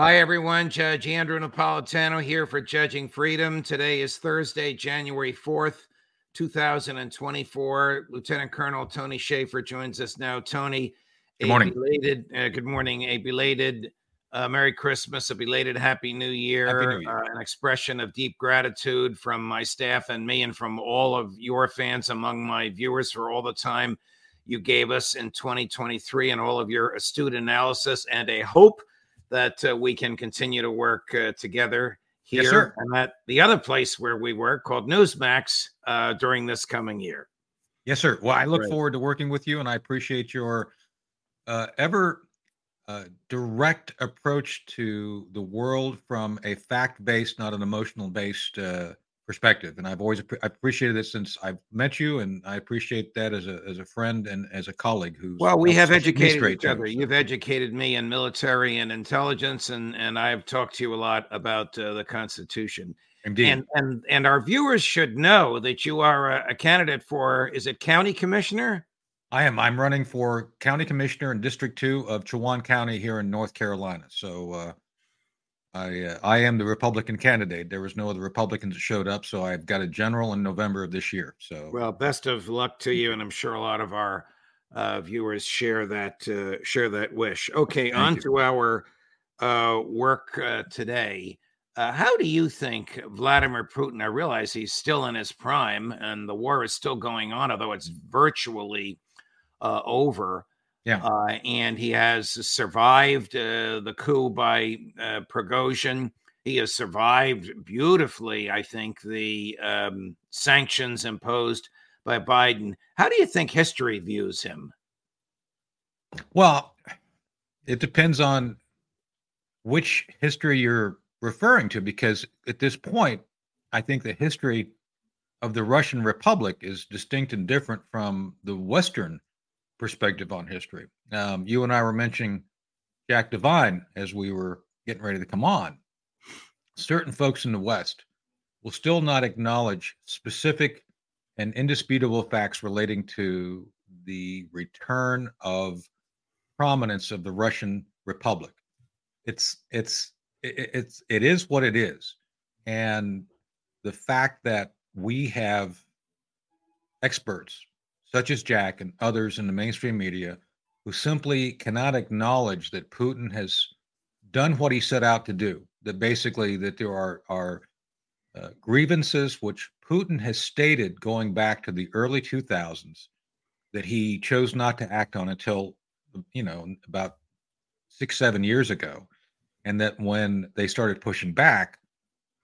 Hi, everyone. Judge Andrew Napolitano here for Judging Freedom. Today is Thursday, January 4th, 2024. Lieutenant Colonel Tony Shaffer joins us now. Tony, good morning. Belated, uh, good morning. A belated uh, Merry Christmas, a belated Happy New Year, Happy New Year. Uh, an expression of deep gratitude from my staff and me, and from all of your fans among my viewers for all the time you gave us in 2023 and all of your astute analysis and a hope that uh, we can continue to work uh, together here Yes, and at the other place where we work called Newsmax uh, during this coming year. Yes, sir. Well, I look forward to working with you, and I appreciate your uh, ever uh, direct approach to the world from a fact-based, not an emotional-based uh, perspective. And I've always I've appreciated it since I've met you, and I appreciate that as a as a friend and as a colleague. Who's Well, we have educated each other. You've educated me in military and intelligence, and and I've talked to you a lot about uh, the Constitution. Indeed. And and and our viewers should know that you are a, a candidate for is it county commissioner? I am. I'm running for county commissioner in District Two of Chowan County here in North Carolina. So uh, I uh, I am the Republican candidate. There was no other Republicans that showed up, so I've got a general in November of this year. So Well, best of luck to you, and I'm sure a lot of our uh, viewers share that uh, share that wish. Okay, Thank on you. to our uh, work uh, today. Uh, how do you think Vladimir Putin? I realize he's still in his prime, and the war is still going on, although it's virtually uh, over. Yeah. uh, and he has survived uh, the coup by uh, Prigozhin. He has survived beautifully, I think, the um, sanctions imposed by Biden. How do you think history views him? well, it depends on which history you're referring to, because at this point, I think the history of the Russian Republic is distinct and different from the Western perspective on history. Um, you and I were mentioning Jack Devine as we were getting ready to come on. Certain folks in the West will still not acknowledge specific and indisputable facts relating to the return of prominence of the Russian Republic. It's it's it's it is what it is, and the fact that we have experts such as Jack and others in the mainstream media who simply cannot acknowledge that Putin has done what he set out to do. That basically that there are are uh, grievances which Putin has stated going back to the early 2000s that he chose not to act on until you know about six seven years ago, and that when they started pushing back,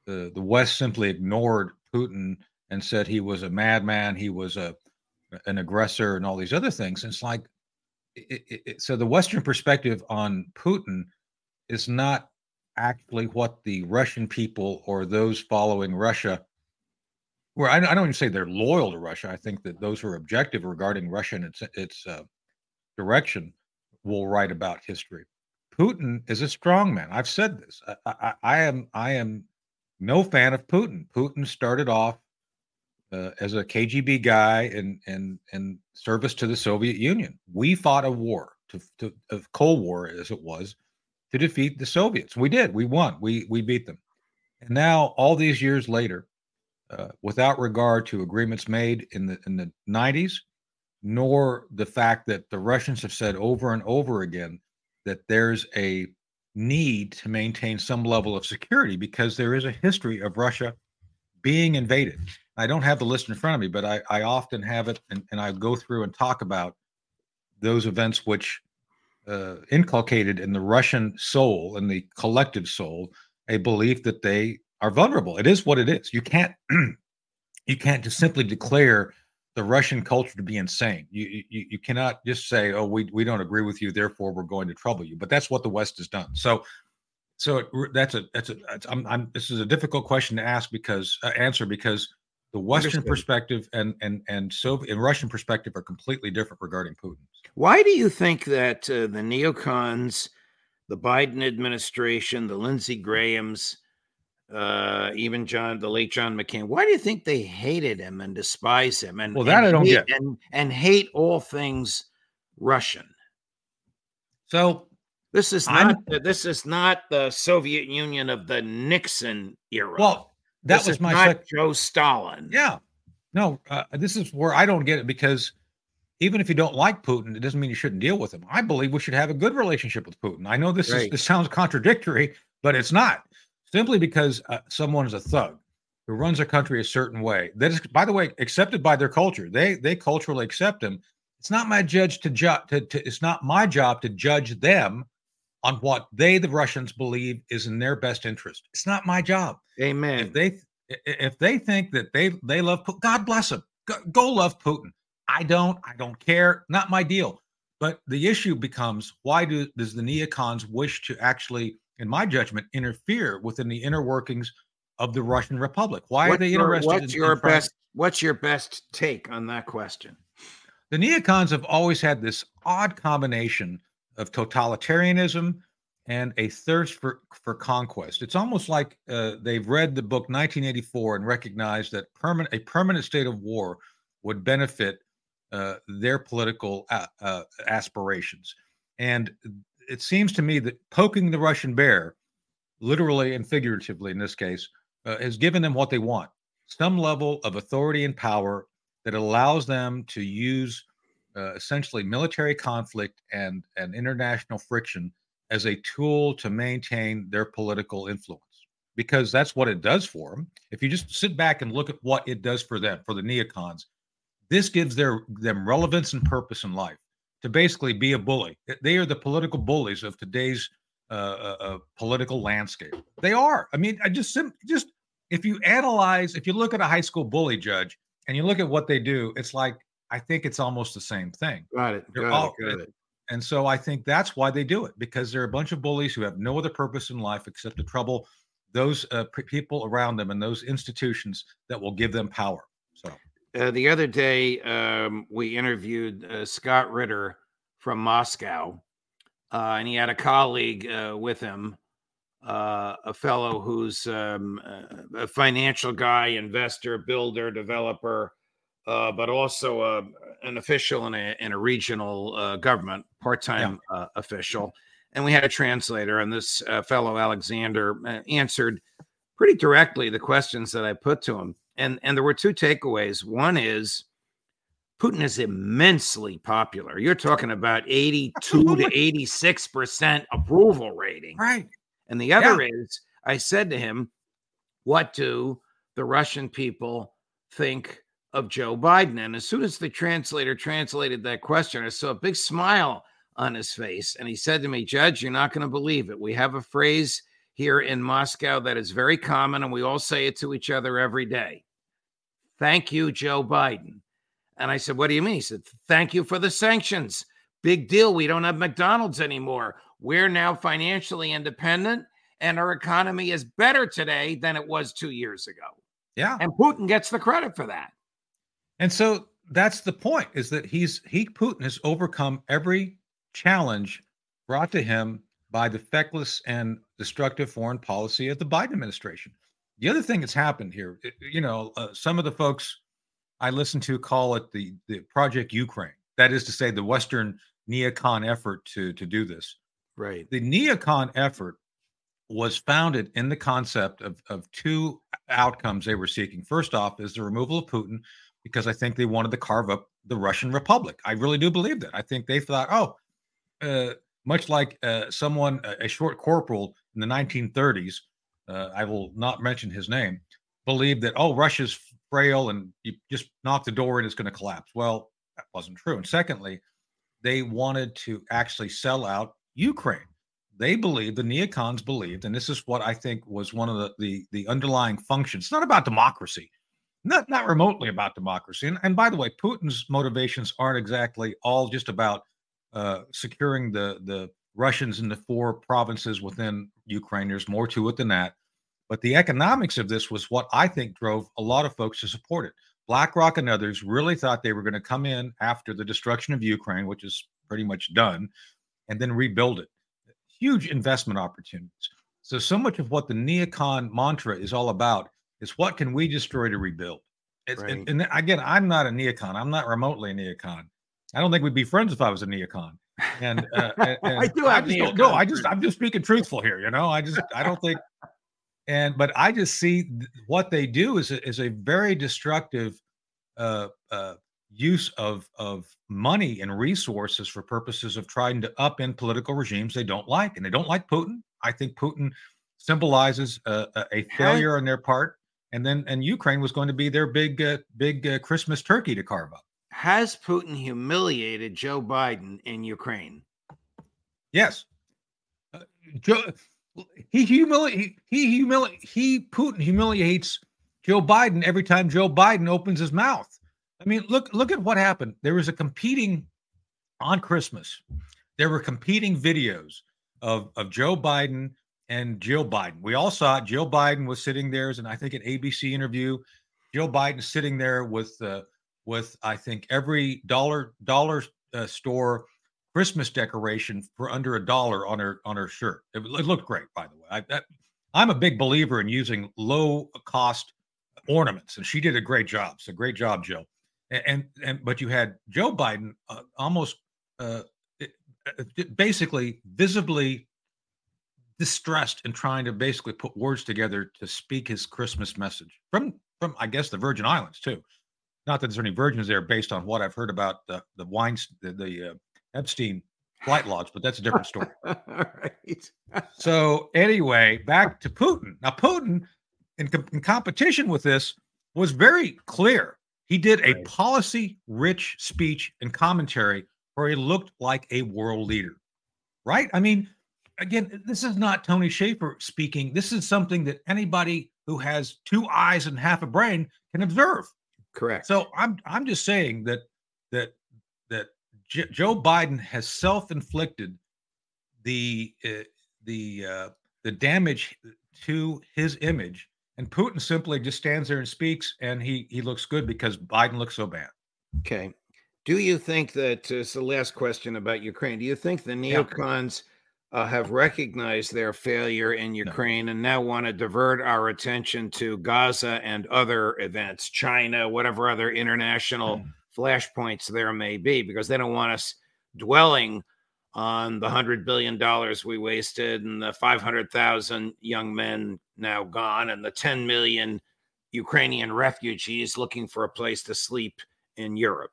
the the West simply ignored Putin and said he was a madman, he was a an aggressor, and all these other things. And it's like, it, it, it- so the Western perspective on Putin is not actually what the Russian people or those following Russia, where I, I don't even say they're loyal to Russia. I think that those who are objective regarding Russia and its its uh, direction will write about history. Putin is a strong man. I've said this. I, I, I am I am no fan of Putin. Putin started off uh, as a KGB guy and in in service to the Soviet Union. We fought a war to, to of Cold War as it was to defeat the Soviets. We did. We won. We we beat them. And now, all these years later, uh, without regard to agreements made in the in the 90s, nor the fact that the Russians have said over and over again that there's a need to maintain some level of security because there is a history of Russia being invaded. I don't have the list in front of me, but I, I often have it and, and I go through and talk about those events which uh, inculcated in the Russian soul and the collective soul a belief that they are vulnerable. It is what it is. You can't you can't just simply declare the Russian culture to be insane. You, you you cannot just say, "Oh, we we don't agree with you, therefore we're going to trouble you." But that's what the West has done. So, so it, that's a that's a I'm, I'm this is a difficult question to ask because uh, answer because the Western Understood. perspective and and and Soviet and Russian perspective are completely different regarding Putin. Why do you think that uh, the neocons, the Biden administration, the Lindsey Grahams, uh, even John, the late John McCain. Why do you think they hated him and despise him? And well, that and I don't hate, get. And and hate all things Russian. So this is not I'm, this is not the Soviet Union of the Nixon era. Well, that this was my not sec- Joe Stalin. Yeah, no, uh, this is where I don't get it because even if you don't like Putin, it doesn't mean you shouldn't deal with him. I believe we should have a good relationship with Putin. I know this right. is this sounds contradictory, but it's not simply because uh, someone is a thug who runs a country a certain way that is by the way accepted by their culture they they culturally accept him it's not my judge to judge to, to, it's not my job to judge them on what they the russians believe is in their best interest it's not my job amen if they if they think that they they love Putin, god bless them go, go love putin i don't i don't care not my deal but the issue becomes why do does the neocons wish to actually in my judgment, interfere within the inner workings of the Russian Republic. Why what's are they interested? Your, what's in, your in best? What's your best take on that question? The neocons have always had this odd combination of totalitarianism and a thirst for for conquest. It's almost like uh, they've read the book 1984 and recognized that permanent a permanent state of war would benefit uh, their political uh, uh aspirations. And it seems to me that poking the Russian bear, literally and figuratively in this case, uh, has given them what they want some level of authority and power that allows them to use uh, essentially military conflict and, and international friction as a tool to maintain their political influence because that's what it does for them. If you just sit back and look at what it does for them, for the neocons, this gives their them relevance and purpose in life to basically be a bully. They are the political bullies of today's uh, uh, uh, political landscape. They are. I mean, I just just if you analyze, if you look at a high school bully judge and you look at what they do, it's like I think it's almost the same thing. Got it. Got all, it, got it. And so I think that's why they do it because they're a bunch of bullies who have no other purpose in life except to trouble those uh, people around them and those institutions that will give them power. So uh, the other day, um, we interviewed uh, Scott Ritter from Moscow, uh, and he had a colleague uh, with him, uh, a fellow who's um, a financial guy, investor, builder, developer, Uh, but also uh, an official in a, in a regional uh, government, part time yeah. official. And we had a translator, and this fellow, Alexander, answered pretty directly the questions that I put to him and and there were two takeaways. One is Putin is immensely popular. You're talking about 82 to 86 percent approval rating, right? And the other yeah. is, I said to him, "What do the Russian people think of Joe Biden?" And as soon as the translator translated that question, I saw a big smile on his face, and he said to me, "Judge, you're not going to believe it. We have a phrase." Here in Moscow, that is very common, and we all say it to each other every day. Thank you, Joe Biden. And I said, What do you mean? He said, Thank you for the sanctions. Big deal. We don't have McDonald's anymore. We're now financially independent, and our economy is better today than it was two years ago. Yeah. And Putin gets the credit for that. And so that's the point is that he's he Putin has overcome every challenge brought to him by the feckless and destructive foreign policy of the Biden administration. The other thing that's happened here, you know, uh, some of the folks I listen to call it the the Project Ukraine. That is to say, the Western neocon effort to to do this. Right. The neocon effort was founded in the concept of, of two outcomes they were seeking. First off, is the removal of Putin, because I think they wanted to carve up the Russian Republic. I really do believe that. I think they thought, oh, uh, much like uh, someone, a short corporal in the 1930s, uh, I will not mention his name, believed that, oh, Russia's frail and you just knock the door and it's going to collapse. Well, that wasn't true. And secondly, they wanted to actually sell out Ukraine. They believed, the neocons believed, and this is what I think was one of the the, the underlying functions. It's not about democracy, not not remotely about democracy. And, and by the way, Putin's motivations aren't exactly all just about uh, securing the the Russians in the four provinces within Ukraine. There's more to it than that. But the economics of this was what I think drove a lot of folks to support it. BlackRock and others really thought they were going to come in after the destruction of Ukraine, which is pretty much done, and then rebuild it. Huge investment opportunities. So, so much of what the neocon mantra is all about is what can we destroy to rebuild? Right. And, and, again, I'm not a neocon. I'm not remotely a neocon. I don't think we'd be friends if I was a neocon. And, uh, and, and I do I just no. I just I'm just speaking truthful here. You know, I just I don't think and but I just see th- what they do is a, is a very destructive uh, uh, use of of money and resources for purposes of trying to upend political regimes they don't like, and they don't like Putin. I think Putin symbolizes a, a failure on their part, and then and Ukraine was going to be their big uh, big uh, Christmas turkey to carve up. Has Putin humiliated Joe Biden in Ukraine? Yes. Uh, Joe, he humiliate he humiliate he Putin humiliates Joe Biden every time Joe Biden opens his mouth. I mean, look look at what happened. There was a competing on Christmas. There were competing videos of of Joe Biden and Jill Biden. We all saw it. Jill Biden was sitting there, and I think an ABC interview. Joe Biden sitting there with uh, with I think every dollar dollar uh, store Christmas decoration for under a dollar on her on her shirt. It, it looked great, by the way. I, that, I'm a big believer in using low cost ornaments, and she did a great job. So great job, Jill. And and, and but you had Joe Biden uh, almost uh, basically visibly distressed and trying to basically put words together to speak his Christmas message from from I guess the Virgin Islands too. Not that there's any virgins there, based on what I've heard about the the wines the, the uh, Epstein flight logs, but that's a different story. right. so anyway, back to Putin. Now, Putin, in, in competition with this, was very clear. He did a right. policy-rich speech and commentary where he looked like a world leader. Right? I mean, again, this is not Tony Shaffer speaking. This is something that anybody who has two eyes and half a brain can observe. Correct. So I'm I'm just saying that that that J- Joe Biden has self-inflicted the uh, the uh, the damage to his image, and Putin simply just stands there and speaks, and he he looks good because Biden looks so bad. Okay. Do you think that uh, it's the last question about Ukraine? Do you think the neocons yeah. Uh, have recognized their failure in Ukraine no. and now want to divert our attention to Gaza and other events, China, whatever other international mm flashpoints there may be because they don't want us dwelling on the hundred billion dollars we wasted and the 500,000 young men now gone and the 10 million Ukrainian refugees looking for a place to sleep in Europe.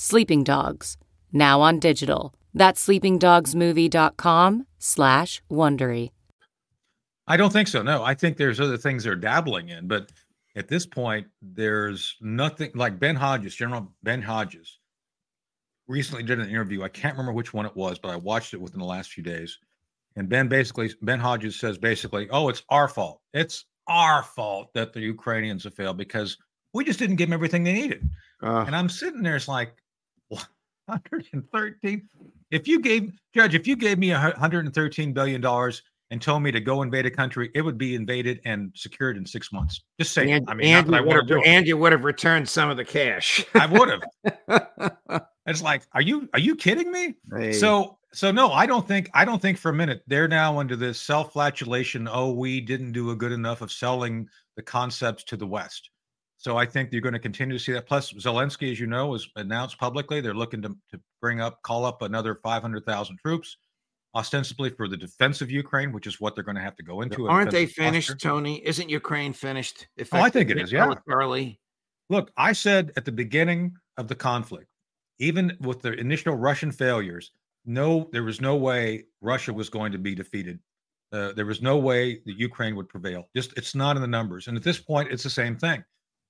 Sleeping Dogs, now on digital. That's sleepingdogsmovie.com slash Wondery. I don't think so. No, I think there's other things they're dabbling in, but at this point, there's nothing like Ben Hodges, General Ben Hodges, recently did an interview. I can't remember which one it was, but I watched it within the last few days. And Ben basically, Ben Hodges says basically, oh, it's our fault. It's our fault that the Ukrainians have failed because we just didn't give them everything they needed. Uh, And I'm sitting there, it's like 113. If you gave Judge, if you gave me a 113 billion dollars and told me to go invade a country, it would be invaded and secured in six months. Just saying. and, I mean, and, that I you would to do have, it. and you would have returned some of the cash. I would have. It's like, are you are you kidding me? Hey. So so no, I don't think I don't think for a minute they're now under this self-flatulation. Oh, we didn't do a good enough of selling the concepts to the West. So I think you're going to continue to see that. Plus, Zelensky, as you know, has announced publicly they're looking to, to bring up, call up another 500,000 troops, ostensibly for the defense of Ukraine, which is what they're going to have to go into. Aren't they finished, posture. Tony? Isn't Ukraine finished? Oh, I think it is, yeah. Early. Look, I said at the beginning of the conflict, even with the initial Russian failures, no, there was no way Russia was going to be defeated. Uh, there was no way that Ukraine would prevail. Just it's not in the numbers. And at this point, it's the same thing.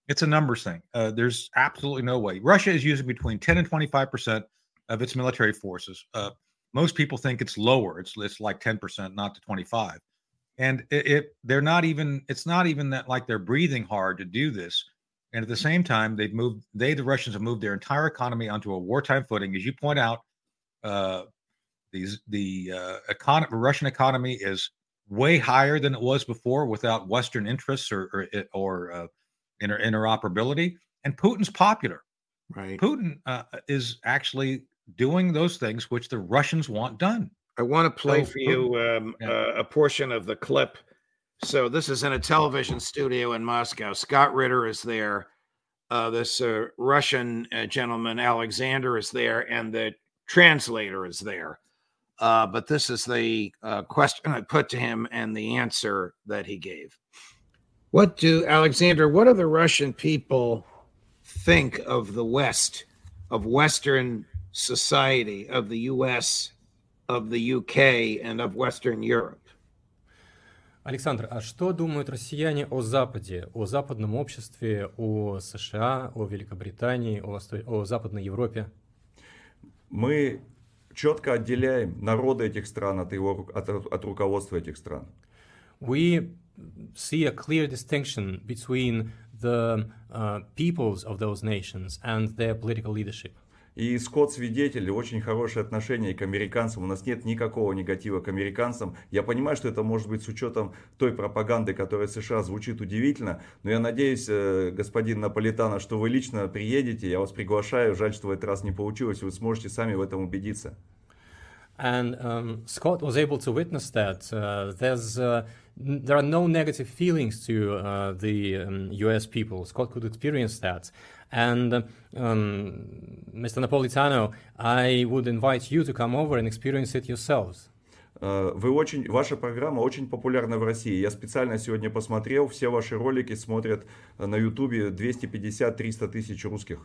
It's a numbers thing. Uh, there's absolutely no way. Russia is using between 10 and 25 percent of its military forces. Uh, most people think it's lower. It's it's like 10 percent, not to 25. And it, it they're not even. It's not even that like they're breathing hard to do this. And at the same time, they've moved. They, the Russians, have moved their entire economy onto a wartime footing. As you point out, uh, these the uh, economy, Russian economy is way higher than it was before without Western interests or or, or uh, inter- interoperability. And Putin's popular. Right. Putin uh, is actually doing those things which the Russians want done. I want to play So, for you um, yeah. uh, a portion of the clip. So this is in a television studio in Moscow. Scott Ritter is there. Uh, this uh, Russian uh, gentleman Alexander is there, and the translator is there. Uh, but this is the uh, question I put to him and the answer that he gave. What do Alexander? What do the Russian people think of the West, of Western society, of the U.S., of the UK, and of Western Europe? Александр, а что думают россияне о Западе, о западном обществе, о США, о Великобритании, о, Восто- о Западной Европе? Мы четко отделяем народы этих стран от, его, от, от руководства этих стран. We see a clear distinction between the uh, peoples of those nations and their political leadership. И Скотт свидетель, очень хорошее отношение к американцам. У нас нет никакого негатива к американцам. Я понимаю, что это может быть с учетом той пропаганды, которая в США звучит удивительно. Но я надеюсь, э, господин Наполитано, что вы лично приедете. Я вас приглашаю. Жаль, что в этот раз не получилось. Вы сможете сами в этом убедиться. And um, Scott was able to witness that. Uh, there's, uh, there are no negative feelings to uh, the um, US people. Scott could experience that. And um, Mr. Napolitano, I would invite you to come over and experience it yourselves. Э, Вы очень, ваша программа очень популярна в России. Я специально сегодня посмотрел, все ваши ролики смотрят э, на Ютубе 250-300 тысяч русских.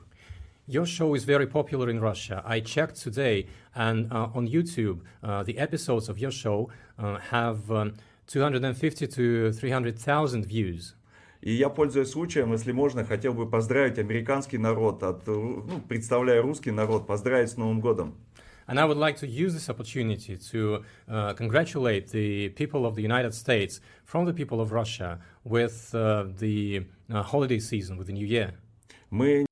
Your show is very popular in Russia. I checked today, and uh, on YouTube, uh, the episodes of your show uh, have um, 250 to 300,000 views. И я, пользуясь случаем, если можно, хотел бы поздравить американский народ, от, ру- ну, представляя русский народ, поздравить с Новым годом. And I would like to use this opportunity to uh, congratulate the people of the United States from the people of Russia with uh, the uh, holiday season, with the new year. Мы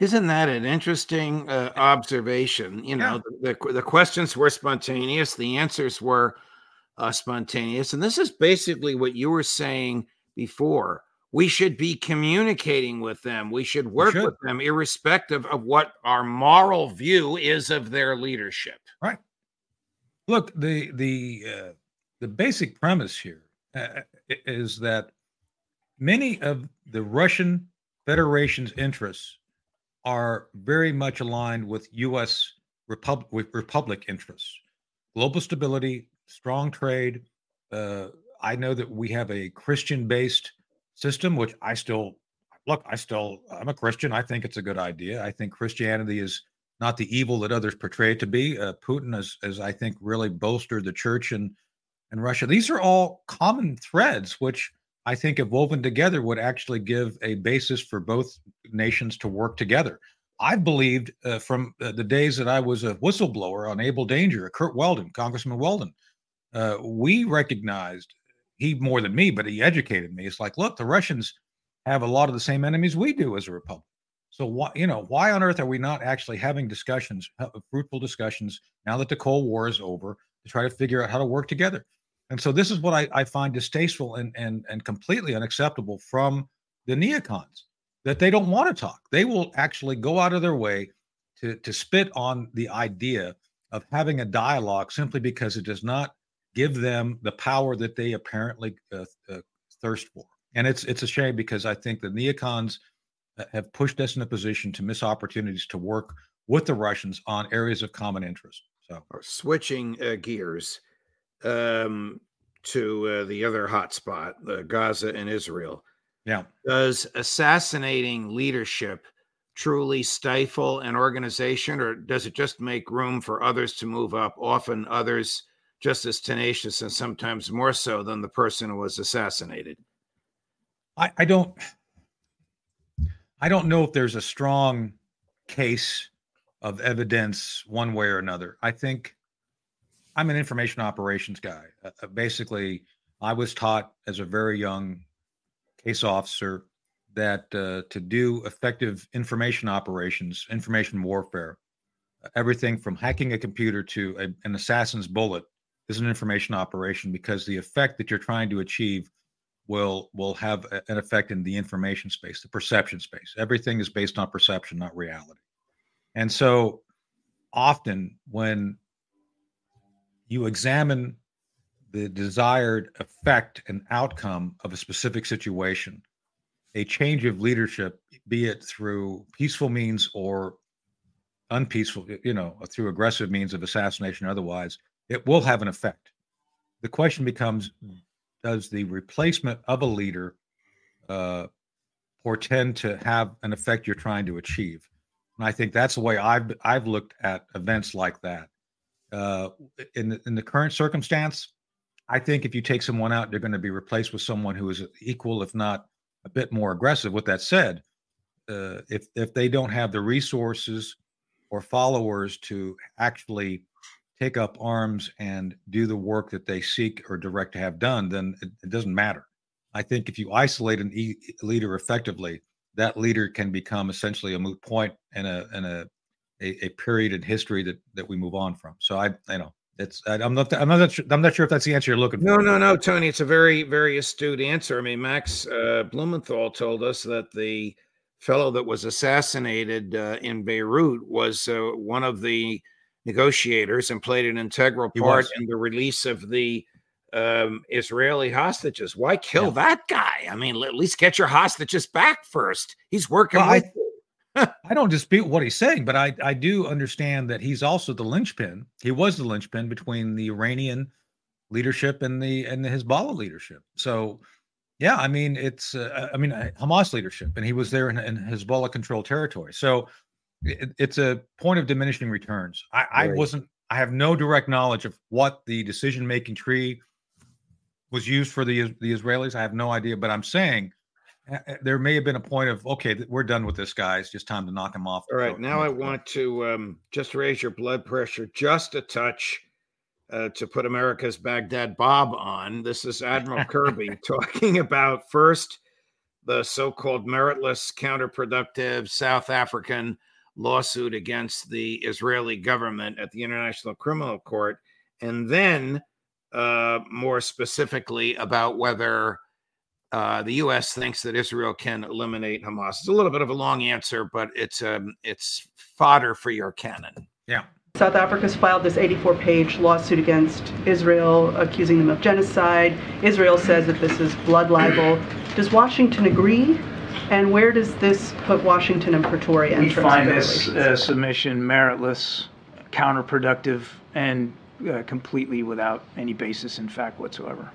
isn't that an interesting uh, observation? You know, the, the the questions were spontaneous, the answers were uh, spontaneous, and this is basically what you were saying before. We should be communicating with them. We should work should. with them, irrespective of what our moral view is of their leadership. Right. Look, the the uh, the basic premise here uh, is that many of the Russian Federation's interests are very much aligned with U.S. Repub- with republic interests, global stability, strong trade. Uh, I know that we have a Christian-based system, which I still look. I still I'm a Christian. I think it's a good idea. I think Christianity is not the evil that others portray it to be. Uh, Putin has, has, I think, really bolstered the church in and Russia. These are all common threads, which I think, if woven together, would actually give a basis for both nations to work together. I believed uh, from uh, the days that I was a whistleblower on Able Danger, Curt Weldon, Congressman Weldon, uh, we recognized he more than me, but he educated me. It's like, look, the Russians have a lot of the same enemies we do as a republic. So why, you know, why on earth are we not actually having discussions, fruitful discussions, now that the Cold War is over, to try to figure out how to work together? And so this is what I, I find distasteful and and and completely unacceptable from the neocons that they don't want to talk. They will actually go out of their way to to spit on the idea of having a dialogue simply because it does not give them the power that they apparently uh, uh, thirst for. And it's it's a shame because I think the neocons have pushed us in a position to miss opportunities to work with the Russians on areas of common interest. So switching uh, gears um, to uh, the other hotspot, the Gaza and Israel. Yeah. Does assassinating leadership truly stifle an organization, or does it just make room for others to move up? Often others just as tenacious and sometimes more so than the person who was assassinated. I, I don't I don't know if there's a strong case of evidence one way or another. I think I'm an information operations guy. Uh, uh, basically, I was taught as a very young case officer that uh, to do effective information operations, information warfare, everything from hacking a computer to a, an assassin's bullet is an information operation because the effect that you're trying to achieve will will have a, an effect in the information space, the perception space. Everything is based on perception, not reality. And so often when you examine the desired effect and outcome of a specific situation, a change of leadership, be it through peaceful means or unpeaceful, you know, through aggressive means of assassination or otherwise, it will have an effect. The question becomes does the replacement of a leader uh, portend to have an effect you're trying to achieve? And I think that's the way I've I've looked at events like that uh, in the, in the current circumstance, I think if you take someone out, they're going to be replaced with someone who is equal, if not a bit more aggressive. With that said, uh, if if they don't have the resources or followers to actually take up arms and do the work that they seek or direct to have done, then it, it doesn't matter. I think if you isolate an e- leader effectively, that leader can become essentially a moot point and a and a a, a period in history that that we move on from. So I, you know, it's I'm not I'm not sure, I'm not sure if that's the answer you're looking for. No, no, no, Tony. It's a very very astute answer. I mean, Max uh, Blumenthal told us that the fellow that was assassinated uh, in Beirut was uh, one of the negotiators and played an integral part in the release of the um, Israeli hostages. Why kill yeah. that guy? I mean, at least get your hostages back first. He's working well, with I, I don't dispute what he's saying, but I, I do understand that he's also the linchpin. He was the linchpin between the Iranian leadership and the and the Hezbollah leadership. So, yeah, I mean it's uh, I mean uh, Hamas leadership, and he was there in, in Hezbollah controlled territory. So it, it's a point of diminishing returns. I, right. I wasn't. I have no direct knowledge of what the decision making tree was used for the the Israelis. I have no idea, but I'm saying there may have been a point of okay we're done with this guy it's just time to knock him off all right now i want to um, just raise your blood pressure just a touch uh, to put america's baghdad bob on. This is admiral kirby talking about first the so-called meritless counterproductive south african lawsuit against the israeli government at the international criminal court and then uh, more specifically about whether uh, the U.S. thinks that Israel can eliminate Hamas. It's a little bit of a long answer, but it's um, it's fodder for your cannon. Yeah. South Africa's filed this 84-page lawsuit against Israel, accusing them of genocide. Israel says that this is blood libel. Does Washington agree? And where does this put Washington and Pretoria? We find this uh, submission meritless, counterproductive, and uh, completely without any basis in fact whatsoever.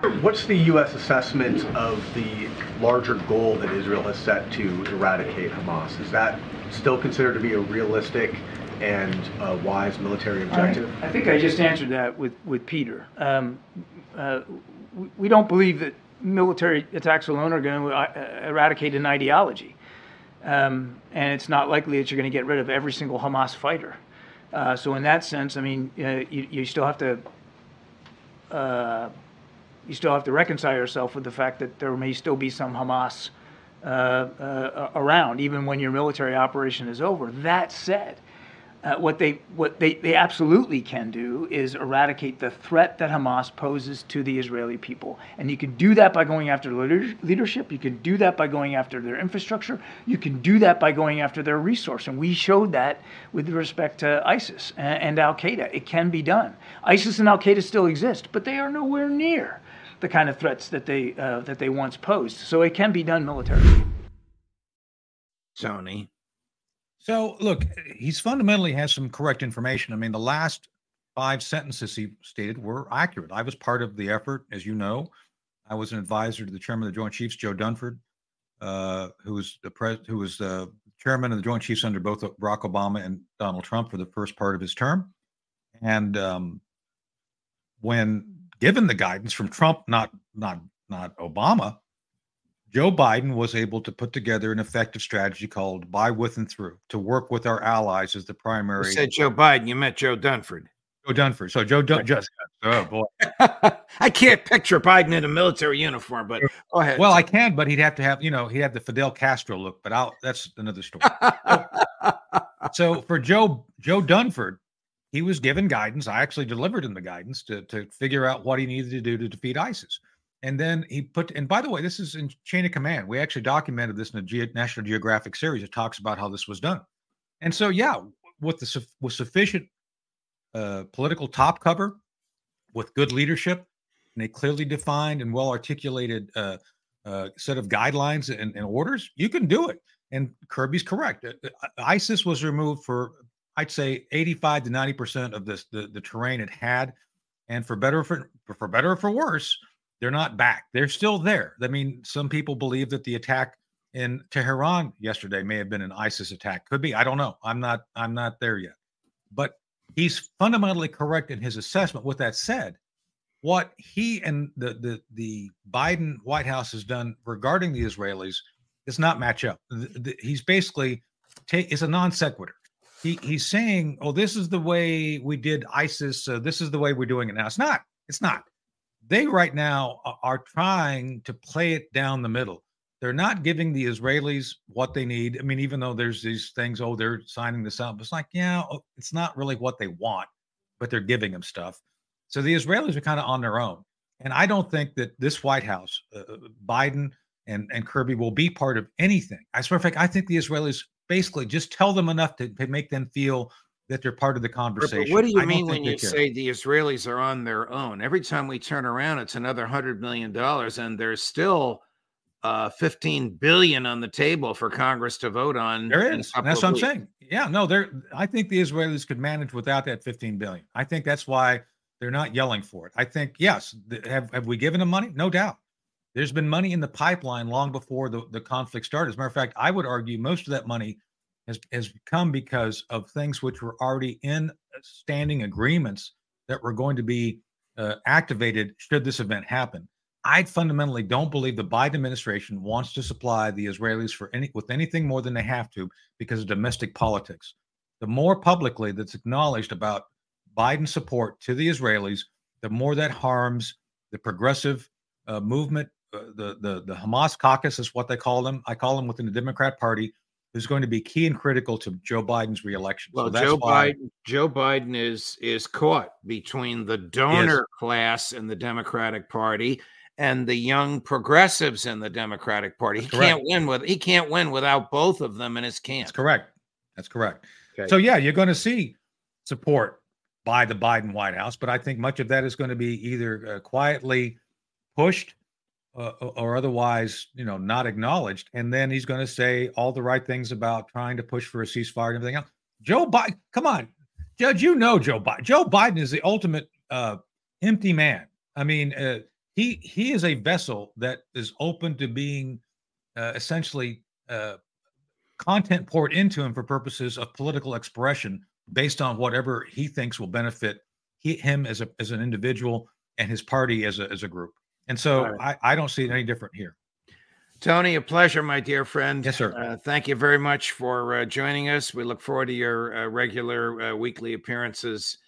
What's the U.S. assessment of the larger goal that Israel has set to eradicate Hamas? Is that still considered to be a realistic and uh, wise military objective? I, I, think I just answered that with, with Peter. Um, uh, we, we don't believe that military attacks alone are going to uh, eradicate an ideology. Um, and it's not likely that you're going to get rid of every single Hamas fighter. Uh, so in that sense, I mean, uh, you, you still have to uh, you still have to reconcile yourself with the fact that there may still be some Hamas uh, uh, around, even when your military operation is over. That said, uh, what they what they, they absolutely can do is eradicate the threat that Hamas poses to the Israeli people, and you can do that by going after leadership. You can do that by going after their infrastructure. You can do that by going after their resource, and we showed that with respect to ISIS and, and Al Qaeda. It can be done. ISIS and Al Qaeda still exist, but they are nowhere near the kind of threats that they uh, that they once posed. So it can be done militarily. Tony. So look, he's fundamentally has some correct information. I mean, the last five sentences he stated were accurate. I was part of the effort, as you know. I was an advisor to the chairman of the Joint Chiefs, Joe Dunford, uh, who was the pres- who was the chairman of the Joint Chiefs under both Barack Obama and Donald Trump for the first part of his term. And um, when given the guidance from Trump, not not not Obama, Joe Biden was able to put together an effective strategy called "By With and Through" to work with our allies as the primary. You said Joe Biden. You meant Joe Dunford. Joe Dunford. So Joe Dun- just oh boy, I can't picture Biden in a military uniform, but go ahead. Well, I can, but he'd have to have you know he'd have the Fidel Castro look. But I'll that's another story. so, so for Joe Joe Dunford, he was given guidance. I actually delivered him the guidance to to figure out what he needed to do to defeat ISIS. And then he put, and by the way, this is in chain of command. We actually documented this in a National Geographic series. It talks about how this was done. And so, yeah, with the with sufficient uh, political top cover, with good leadership, and a clearly defined and well articulated uh, uh, set of guidelines and, and, orders, you can do it. And Kirby's correct. Uh, uh, ISIS was removed for, I'd say, 85 to 90 percent of this the, the terrain it had, and for better for for better or for worse they're not back. They're still there. I mean, some people believe that the attack in Tehran yesterday may have been an ISIS attack. Could be. I don't know. I'm not. I'm not there yet. But he's fundamentally correct in his assessment. With that said, what he and the the the Biden White House has done regarding the Israelis does not match up. The, the, he's basically take is a non sequitur. He he's saying, "Oh, this is the way we did ISIS. Uh, this is the way we're doing it now." It's not. It's not they right now are trying to play it down the middle. They're not giving the Israelis what they need. I mean, even though there's these things, oh, they're signing this up. It's like, yeah, oh, it's not really what they want, but they're giving them stuff. So the Israelis are kind of on their own. And I don't think that this White House, uh, uh, Biden and, and Kirby, will be part of anything. As a matter of fact, I think the Israelis basically just tell them enough to, to make them feel that they're part of the conversation. But what do you mean when you say the Israelis are on their own? Every time we turn around, it's another hundred million dollars, and there's still uh, 15 billion on the table for Congress to vote on. There is. That's what I'm saying. Yeah, no, there. I think the Israelis could manage without that 15 billion. I think that's why they're not yelling for it. I think yes, have have we given them money? No doubt. There's been money in the pipeline long before the, the conflict started. As a matter of fact, I would argue most of that money has, has come because of things which were already in standing agreements that were going to be uh, activated should this event happen. I fundamentally don't believe the Biden administration wants to supply the Israelis for any with anything more than they have to because of domestic politics. The more publicly that's acknowledged about Biden support to the Israelis, the more that harms the progressive uh, movement. Uh, the the the Hamas caucus is what they call them. I call them within the Democrat Party is going to be key and critical to Joe Biden's reelection. Well, so Joe why, Biden, Joe Biden is is caught between the donor class in the Democratic Party and the young progressives in the Democratic Party. That's he correct. can't win with he can't win without both of them in his camp. That's correct. That's correct. Okay. So yeah, you're going to see support by the Biden White House, but I think much of that is going to be either uh, quietly pushed uh, or otherwise, you know, not acknowledged. And then he's going to say all the right things about trying to push for a ceasefire and everything else. Joe Biden, come on, Judge, you know Joe Biden. Joe Biden is the ultimate uh, empty man. I mean, uh, he he is a vessel that is open to being uh, essentially uh, content poured into him for purposes of political expression based on whatever he thinks will benefit he, him as a as an individual and his party as a as a group. And so Got I, I don't see it any different here. Tony, a pleasure, my dear friend. Yes, sir. Uh, thank you very much for uh, joining us. We look forward to your uh, regular uh, weekly appearances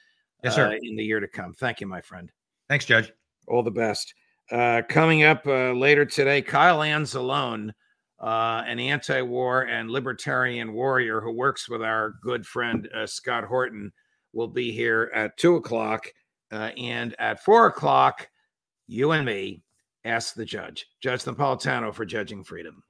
Yes, sir. uh, in the year to come. Thank you, my friend. Thanks, Judge. All the best. Uh, coming up uh, later today, Kyle Anzalone, uh, an anti war and libertarian warrior who works with our good friend uh, Scott Horton, will be here at two o'clock. Uh, and at four o'clock, you and me ask the judge, Judge Napolitano, for Judging Freedom.